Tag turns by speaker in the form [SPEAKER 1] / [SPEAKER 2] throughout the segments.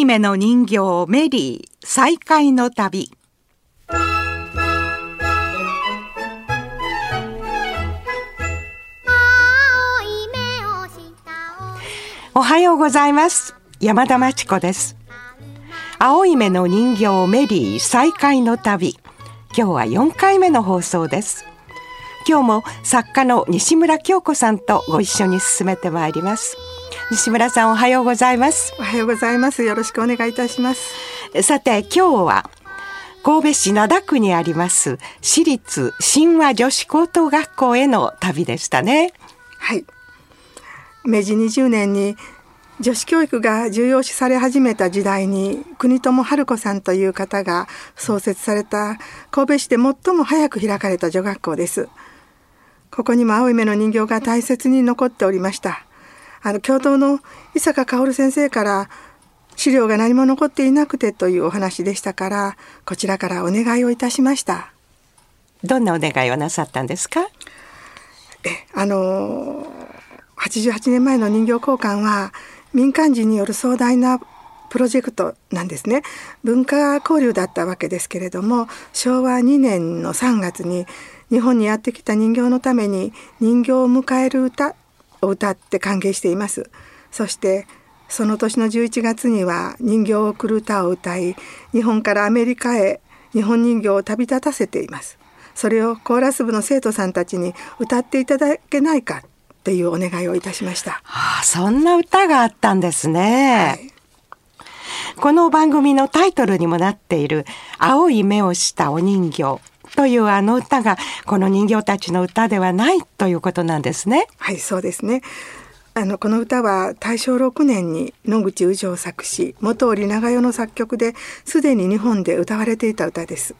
[SPEAKER 1] い目の人形メリー再会の旅。おはようございます。山田真知子です。青い目の人形メリー再会の旅。今日は4回目の放送です。今日も作家の西村京子さんとご一緒に進めてまいります。西村さんおはようございます。
[SPEAKER 2] おはようございます。よろしくお願いいたします。
[SPEAKER 1] さて今日は神戸市灘区にあります私立神話女子高等学校への旅でしたね。
[SPEAKER 2] はい。明治20年に女子教育が重要視され始めた時代に国友春子さんという方が創設された神戸市で最も早く開かれた女学校です。ここにも青い目の人形が大切に残っておりましたあの教頭の伊坂薫先生から資料が何も残っていなくてというお話でしたからこちらからお願いをいたしました。
[SPEAKER 1] どんなお願いをなさったんですか？
[SPEAKER 2] えあの88年前の人形交換は民間人による壮大なプロジェクトなんですね。文化交流だったわけですけれども昭和2年の3月に日本にやってきた人形のために人形を迎える歌を歌って歓迎しています。そしてその年の11月には人形を送る歌を歌い日本からアメリカへ日本人形を旅立たせています。それをコーラス部の生徒さんたちに歌っていただけないかっていうお願いをいたしました、
[SPEAKER 1] はあ、そんな歌があったんですね、はい。この番組のタイトルにもなっている青い目をしたお人形というあの歌がこの人形たちの歌ではないということなんですね。
[SPEAKER 2] はい、そうですね。あのこの歌は大正6年に野口宇城作詞元織長代の作曲ですでに日本で歌われていた歌です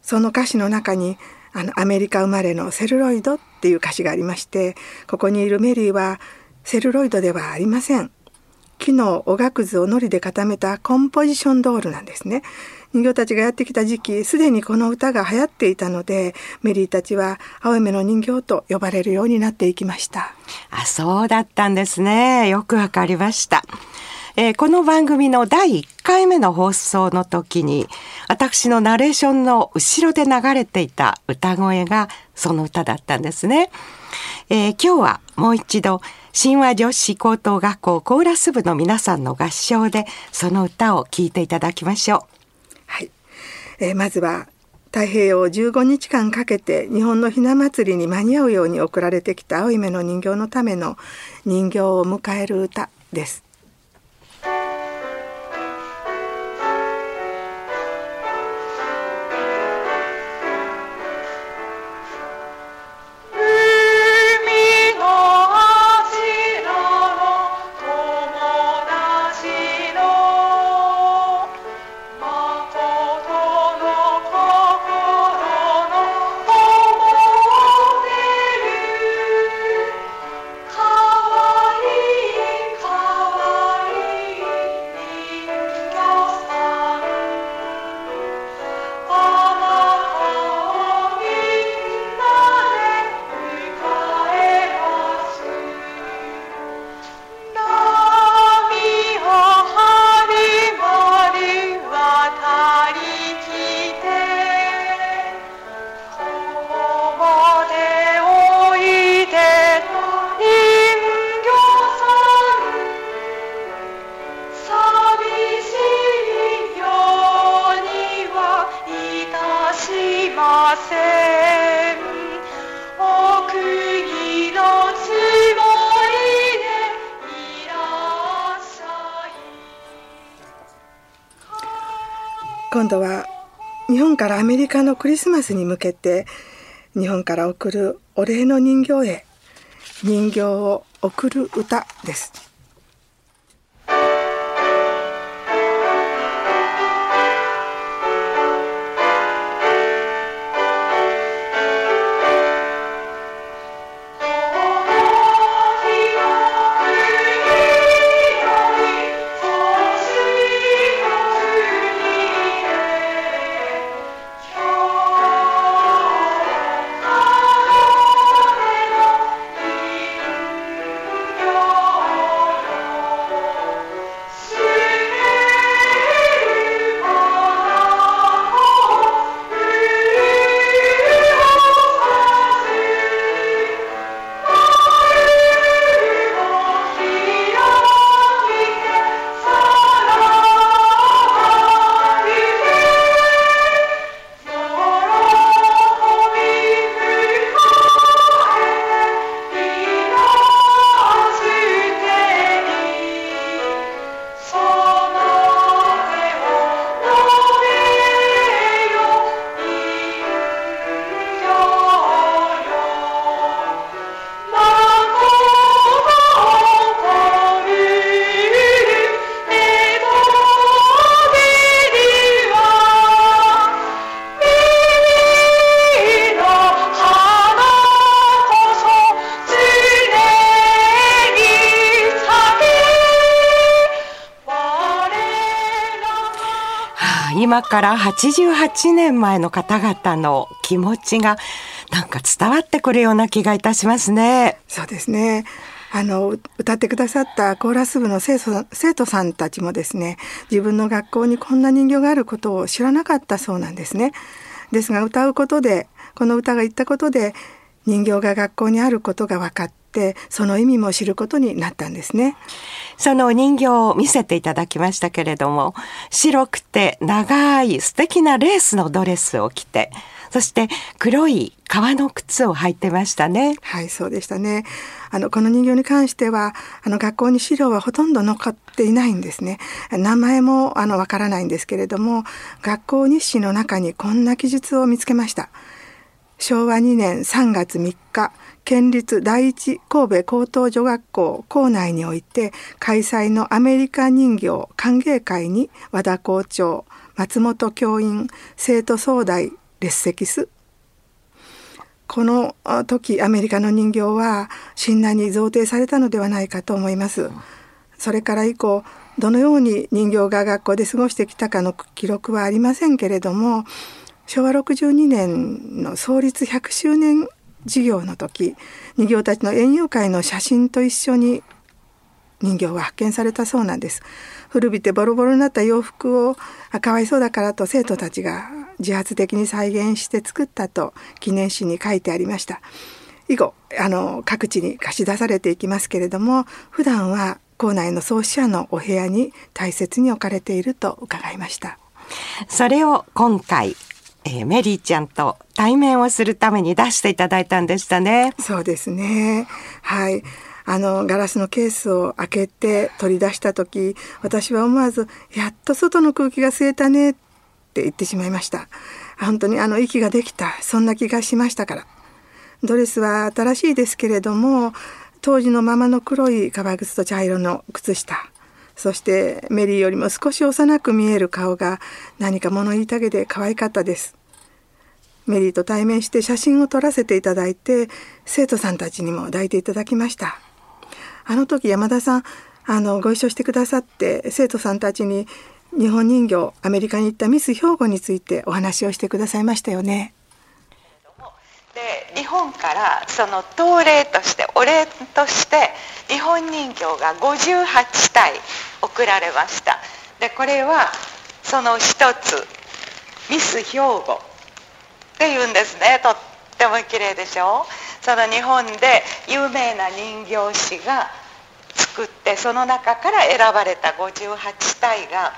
[SPEAKER 2] その歌詞の中にあのアメリカ生まれのセルロイドっていう歌詞がありましてここにいるメリーはセルロイドではありません木のおがくずを糊で固めたコンポジションドールなんですね人形たちがやってきた時期すでにこの歌が流行っていたのでメリーたちは青い目の人形と呼ばれるようになっていきました。
[SPEAKER 1] あそうだったんですね。よくわかりました。えー、この番組の第1回目の放送の時に私のナレーションの後ろで流れていた歌声がその歌だったんですね、えー、今日はもう一度神話女子高等学校コーラス部の皆さんの合唱でその歌を聴いていただきましょう、
[SPEAKER 2] えー、まずは太平洋を15日間かけて日本のひな祭りに間に合うように送られてきた青い目の人形のための人形を迎える歌です。今度は日本からアメリカのクリスマスに向けて日本から送るお礼の人形へ人形を送る歌です。
[SPEAKER 1] 今から88年前の方々の気持ちがなんか伝わってくるような気がいたしますね。
[SPEAKER 2] そうですね。あの歌ってくださったコーラス部の生徒さんたちもですね自分の学校にこんな人形があることを知らなかったそうなんですね。ですが歌うことでこの歌が言ったことで人形が学校にあることが分かってその意味も知ることになったんですね。
[SPEAKER 1] その人形を見せていただきましたけれども白くて長い素敵なレースのドレスを着てそして黒い革の靴を履いてましたね。
[SPEAKER 2] はい、そうでしたね。あの、この人形に関しては、あの、学校に資料はほとんど残っていないんですね。名前も、あの、わからないんですけれども、学校日誌の中にこんな記述を見つけました。昭和2年3月3日、県立第一神戸高等女学校校内において開催のアメリカ人形歓迎会に和田校長、松本教員、生徒総代列席す。この時アメリカの人形は親鸞に贈呈されたのではないかと思います。それから以降どのように人形が学校で過ごしてきたかの記録はありませんけれども昭和62年の創立100周年事業の時人形たちの園遊会の写真と一緒に人形は発見されたそうなんです。古びてボロボロになった洋服をかわいそうだからと生徒たちが自発的に再現して作ったと記念誌に書いてありました。以後あの各地に貸し出されていきますけれども普段は校内の創始者のお部屋に大切に置かれていると伺いました
[SPEAKER 1] それを今回、えー、メリーちゃんと対面をするために出していただいたんでしたね。
[SPEAKER 2] そうですね。はい。あのガラスのケースを開けて取り出した時私は思わず「やっと外の空気が吸えたね」って言ってしまいました。本当にあの息ができた。そんな気がしましたから。ドレスは新しいですけれども当時のままの黒い革靴と茶色の靴下。そしてメリーよりも少し幼く見える顔が何か物言いたげで可愛かったですメリーと対面して写真を撮らせていただいて生徒さんたちにも抱いていただきましたあの時山田さんあのご一緒してくださって生徒さんたちに日本人形アメリカに行ったミス兵庫についてお話をしてくださいましたよね。
[SPEAKER 3] で日本からその当礼としてお礼として日本人形が58体送られました。でこれはその一つミス兵庫っていうんですね。とっても綺麗でしょ。その日本で有名な人形師が作ってその中から選ばれた58体が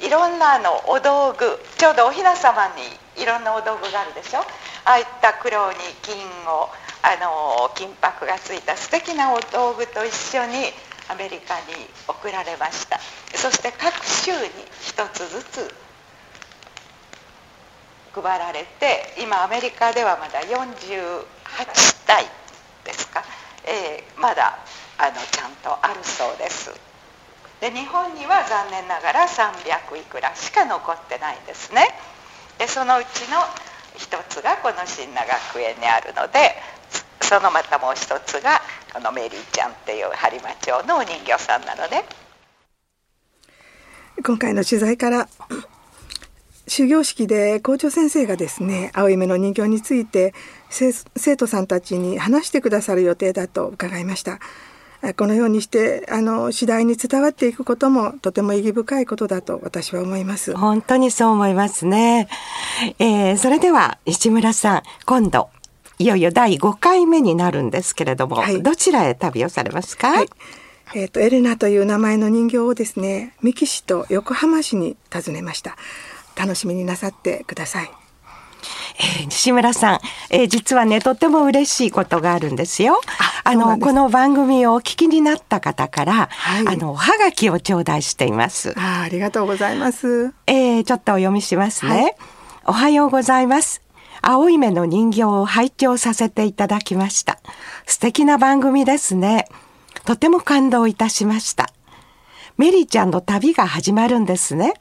[SPEAKER 3] いろんなあのお道具ちょうどおひな様にいろんなお道具があるでしょ。ああいった黒に金をあの金箔がついた素敵なお道具と一緒にアメリカに送られました。そして各州に一つずつ配られて今アメリカではまだ48体ですか、えー、まだあのちゃんとあるそうです。で日本には残念ながら300いくらしか残ってないんですね。でそのうちの一つがこの新名学園にあるのでそのまたもう一つがこのメリーちゃんっていう播磨町のお人形さんなので
[SPEAKER 2] 今回の取材から終業式で校長先生がですね青い目の人形について生徒さんたちに話してくださる予定だと伺いました。このようにしてあの次第に伝わっていくこともとても意義深いことだと私は思います。
[SPEAKER 1] 本当にそう思いますね、えー、それでは石村さん今度いよいよ第5回目になるんですけれども、はい、どちらへ旅をされますか、はい
[SPEAKER 2] えーと、エレナという名前の人形をですね三木市と横浜市に訪ねました楽しみになさってください
[SPEAKER 1] えー、西村さん、えー、実はねとっても嬉しいことがあるんですよ。あのこの番組をお聞きになった方から、はい、あのおはがきを頂戴しています。
[SPEAKER 2] あありがとうございます。
[SPEAKER 1] えー、ちょっとお読みしますね。はい、おはようございます。青い目の人形を拝聴させていただきました。素敵な番組ですね。とても感動いたしました。メリーちゃんの旅が始まるんですね。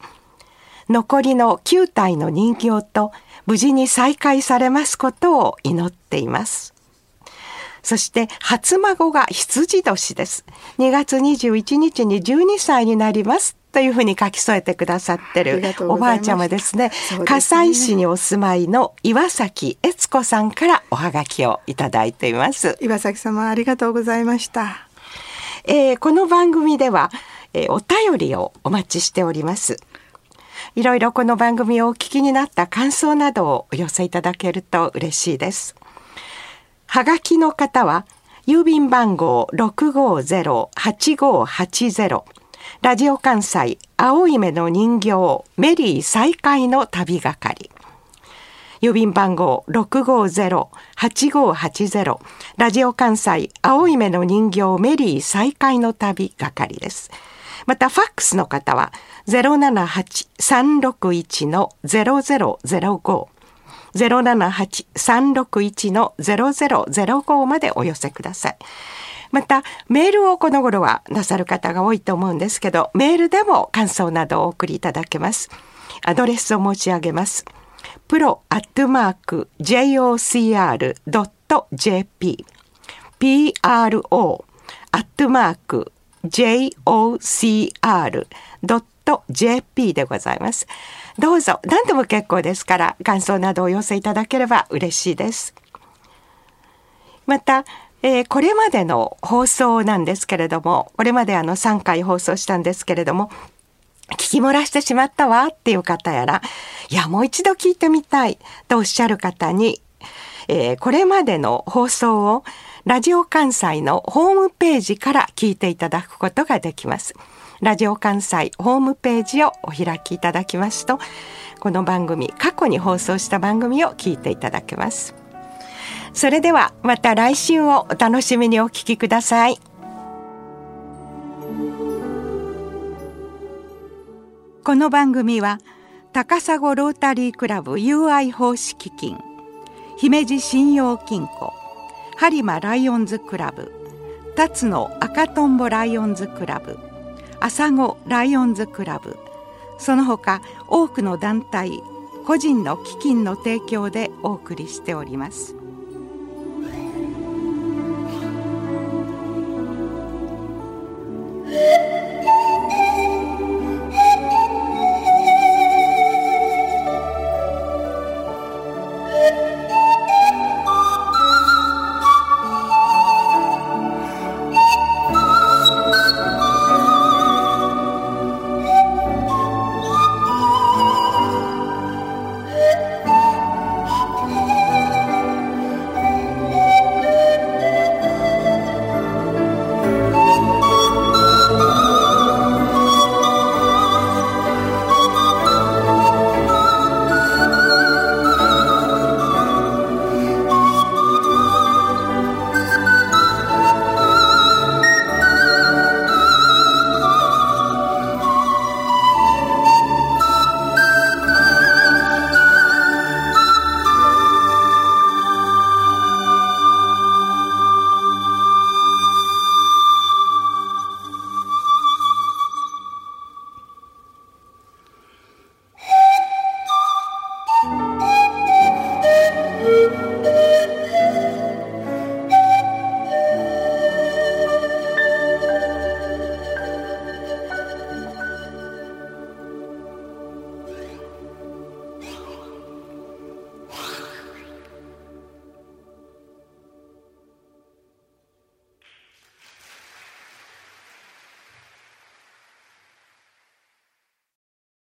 [SPEAKER 1] 残りの9体の人形と無事に再会されますことを祈っています。そして初孫が羊年です。2月21日に12歳になりますというふうに書き添えてくださってるおばあちゃまですね。
[SPEAKER 2] すね
[SPEAKER 1] 葛西市にお住まいの岩崎悦子さんからおはがきをいただいています。
[SPEAKER 2] 岩崎様ありがとうございました。
[SPEAKER 1] えーこの番組では、えーお便りをお待ちしております。いろいろこの番組をお聞きになった感想などをお寄せいただけると嬉しいです。はがきの方は、郵便番号650-8580ラジオ関西青い目の人形メリー再会の旅係郵便番号650-8580ラジオ関西青い目の人形メリー再会の旅係です。またファックスの方は078-361-0005 078-361-0005までお寄せください。またメールをこの頃はなさる方が多いと思うんですけどメールでも感想などをお送りいただけます。アドレスを申し上げます。プロアットマーク JOCR.jp PRO アットマーク JOCR.jp でございます。どうぞ何でも結構ですから感想などお寄せいただければ嬉しいです。また、えーこれまでの放送なんですけれどもこれまであの3回放送したんですけれども聞き漏らしてしまったわっていう方やらいやもう一度聞いてみたいとおっしゃる方に、えーこれまでの放送をラジオ関西のホームページから聞いていただくことができます。ラジオ関西ホームページをお開きいただきますとこの番組過去に放送した番組を聞いていただけます。それではまた来週をお楽しみにお聞きください。この番組は高砂ロータリークラブ UI 奉仕基金姫路信用金庫播磨ライオンズクラブ辰野赤とんぼライオンズクラブ朝子ライオンズクラブその他多くの団体個人の基金の提供でお送りしております。you